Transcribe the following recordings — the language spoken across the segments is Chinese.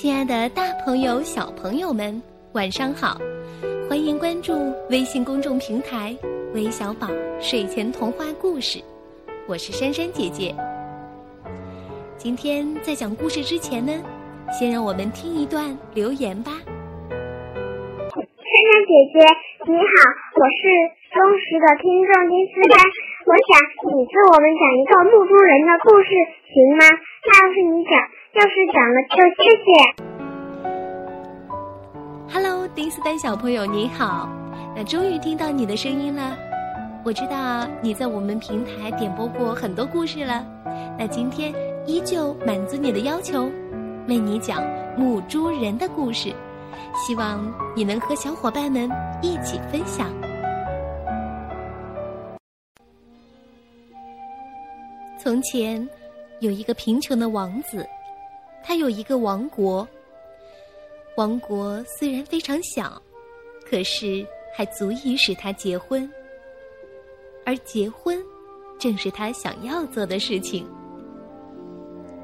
亲爱的，大朋友、小朋友们，晚上好！欢迎关注微信公众平台“微小宝睡前童话故事”，我是珊珊姐姐。今天在讲故事之前呢，先让我们听一段留言吧。珊珊姐姐你好，我是忠实的听众金思丹，我想你给我们讲一个木猪人的故事，行吗？那要是你讲。要是讲了就谢谢。Hello，丁斯丹小朋友你好，那终于听到你的声音了。我知道你在我们平台点播过很多故事了，那今天依旧满足你的要求，为你讲母猪人的故事，希望你能和小伙伴们一起分享。从前有一个贫穷的王子。他有一个王国，王国虽然非常小，可是还足以使他结婚。而结婚，正是他想要做的事情。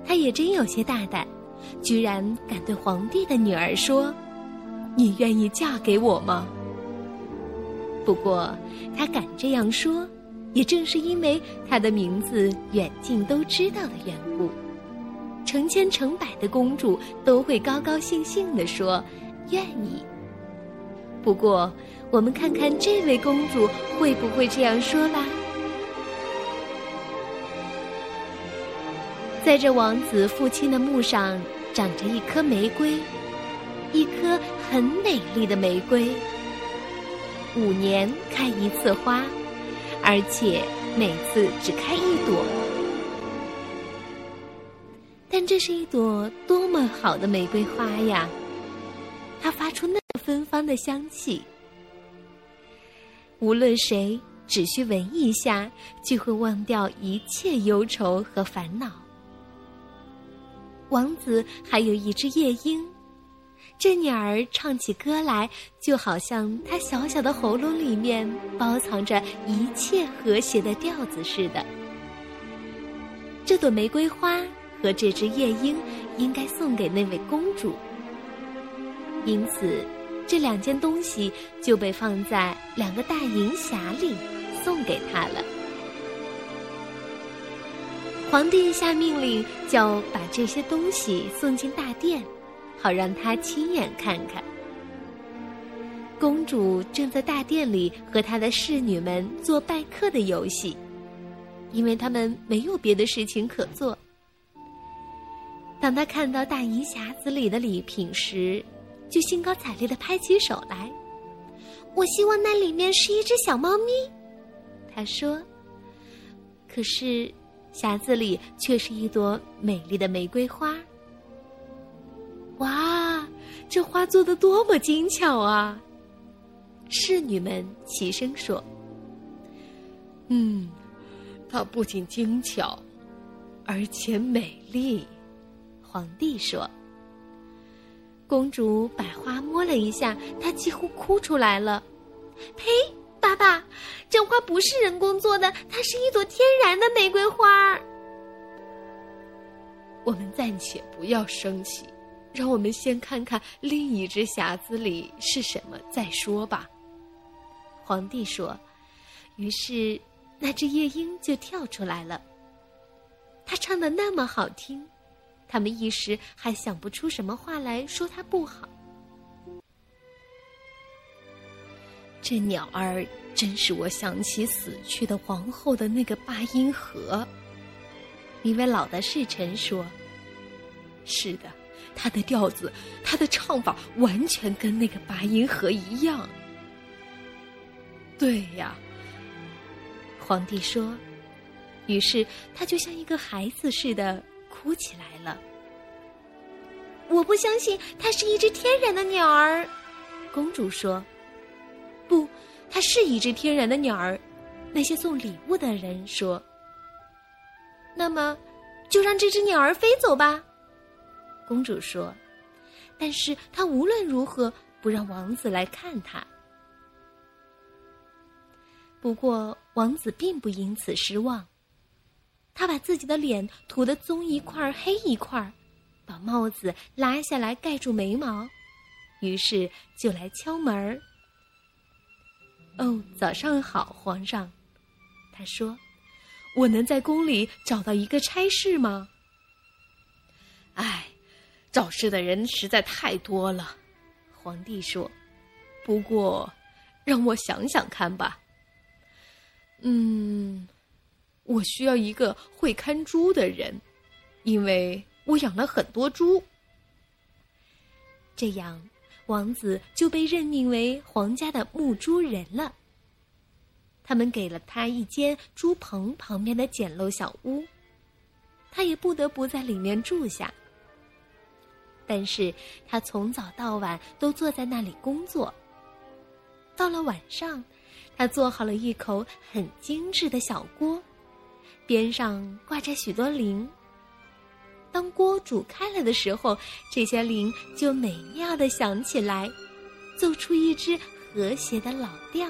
他也真有些大胆，居然敢对皇帝的女儿说：“你愿意嫁给我吗？”不过，他敢这样说，也正是因为他的名字远近都知道的缘故。成千成百的公主都会高高兴兴地说：“愿意。”不过，我们看看这位公主会不会这样说吧。在这王子父亲的墓上，长着一颗玫瑰，一颗很美丽的玫瑰。五年开一次花，而且每次只开一朵。但这是一朵多么好的玫瑰花呀！它发出那么芬芳的香气，无论谁只需闻一下，就会忘掉一切忧愁和烦恼。王子还有一只夜莺，这鸟儿唱起歌来，就好像它小小的喉咙里面包藏着一切和谐的调子似的。这朵玫瑰花。和这只夜莺应该送给那位公主，因此这两件东西就被放在两个大银匣里送给她了。皇帝下命令，叫把这些东西送进大殿，好让他亲眼看看。公主正在大殿里和她的侍女们做拜客的游戏，因为他们没有别的事情可做。当他看到大银匣子里的礼品时，就兴高采烈的拍起手来。我希望那里面是一只小猫咪，他说。可是，匣子里却是一朵美丽的玫瑰花。哇，这花做的多么精巧啊！侍女们齐声说：“嗯，它不仅精巧，而且美丽。”皇帝说：“公主把花摸了一下，她几乎哭出来了。呸！爸爸，这花不是人工做的，它是一朵天然的玫瑰花。”我们暂且不要生气，让我们先看看另一只匣子里是什么再说吧。”皇帝说。于是，那只夜莺就跳出来了。它唱的那么好听。他们一时还想不出什么话来说它不好。这鸟儿真使我想起死去的皇后的那个八音盒。一位老的侍臣说：“是的，它的调子，它的唱法完全跟那个八音盒一样。”对呀，皇帝说。于是他就像一个孩子似的。哭起来了！我不相信它是一只天然的鸟儿，公主说：“不，它是一只天然的鸟儿。”那些送礼物的人说：“那么，就让这只鸟儿飞走吧。”公主说：“但是她无论如何不让王子来看她。”不过，王子并不因此失望。他把自己的脸涂得棕一块黑一块把帽子拉下来盖住眉毛，于是就来敲门儿。哦，早上好，皇上，他说：“我能在宫里找到一个差事吗？”哎，找事的人实在太多了，皇帝说。不过，让我想想看吧。嗯，我需要一个会看猪的人，因为我养了很多猪。这样，王子就被任命为皇家的牧猪人了。他们给了他一间猪棚旁边的简陋小屋，他也不得不在里面住下。但是他从早到晚都坐在那里工作。到了晚上，他做好了一口很精致的小锅，边上挂着许多铃。当锅煮开了的时候，这些铃就美妙的响起来，奏出一支和谐的老调。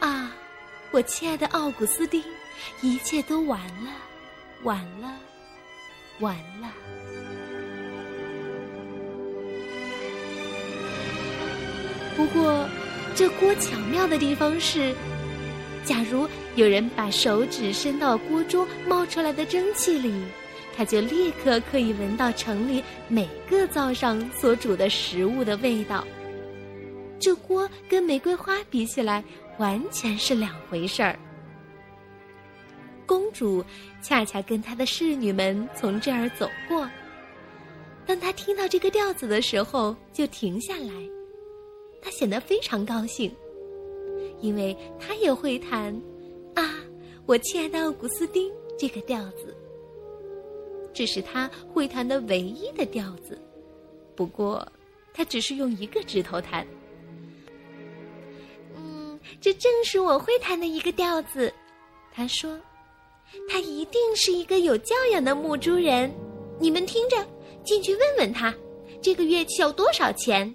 啊，我亲爱的奥古斯丁，一切都完了，完了，完了。不过，这锅巧妙的地方是，假如有人把手指伸到锅中冒出来的蒸汽里，他就立刻可以闻到城里每个灶上所煮的食物的味道。这锅跟玫瑰花比起来，完全是两回事儿。公主恰恰跟她的侍女们从这儿走过，当她听到这个调子的时候，就停下来。她显得非常高兴，因为她也会弹，啊，我亲爱的奥古斯丁这个调子。这是他会弹的唯一的调子，不过他只是用一个指头弹。嗯，这正是我会弹的一个调子，他说，他一定是一个有教养的牧猪人。你们听着，进去问问他，这个乐器要多少钱。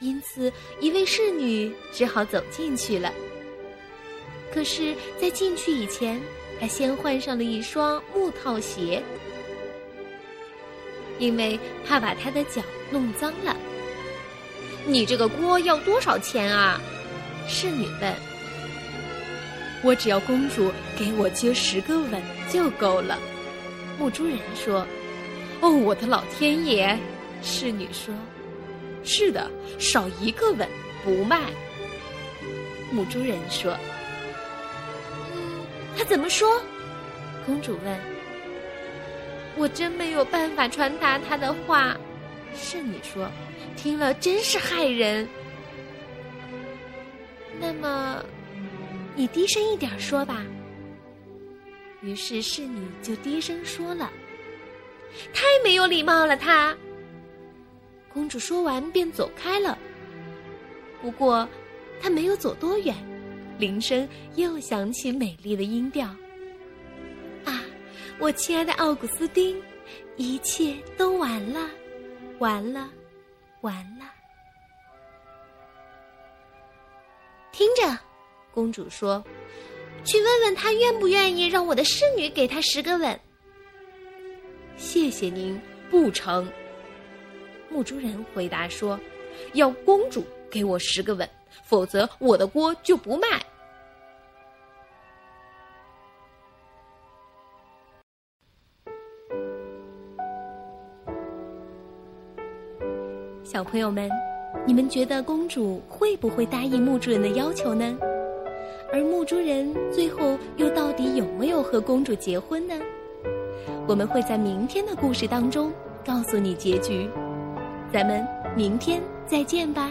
因此，一位侍女只好走进去了。可是，在进去以前，他先换上了一双木套鞋，因为怕把他的脚弄脏了。你这个锅要多少钱啊？侍女问。我只要公主给我接十个吻就够了。牧猪人说。哦，我的老天爷！侍女说。是的，少一个吻不卖。母猪人说：“，他怎么说？”公主问。“我真没有办法传达他的话。”侍女说，“听了真是害人。”那么，你低声一点说吧。于是侍女就低声说了：“太没有礼貌了，他。”公主说完，便走开了。不过，她没有走多远，铃声又响起美丽的音调。啊，我亲爱的奥古斯丁，一切都完了，完了，完了。听着，公主说：“去问问他愿不愿意让我的侍女给他十个吻。”谢谢您，不成。牧猪人回答说：“要公主给我十个吻，否则我的锅就不卖。”小朋友们，你们觉得公主会不会答应牧猪人的要求呢？而牧猪人最后又到底有没有和公主结婚呢？我们会在明天的故事当中告诉你结局。咱们明天再见吧。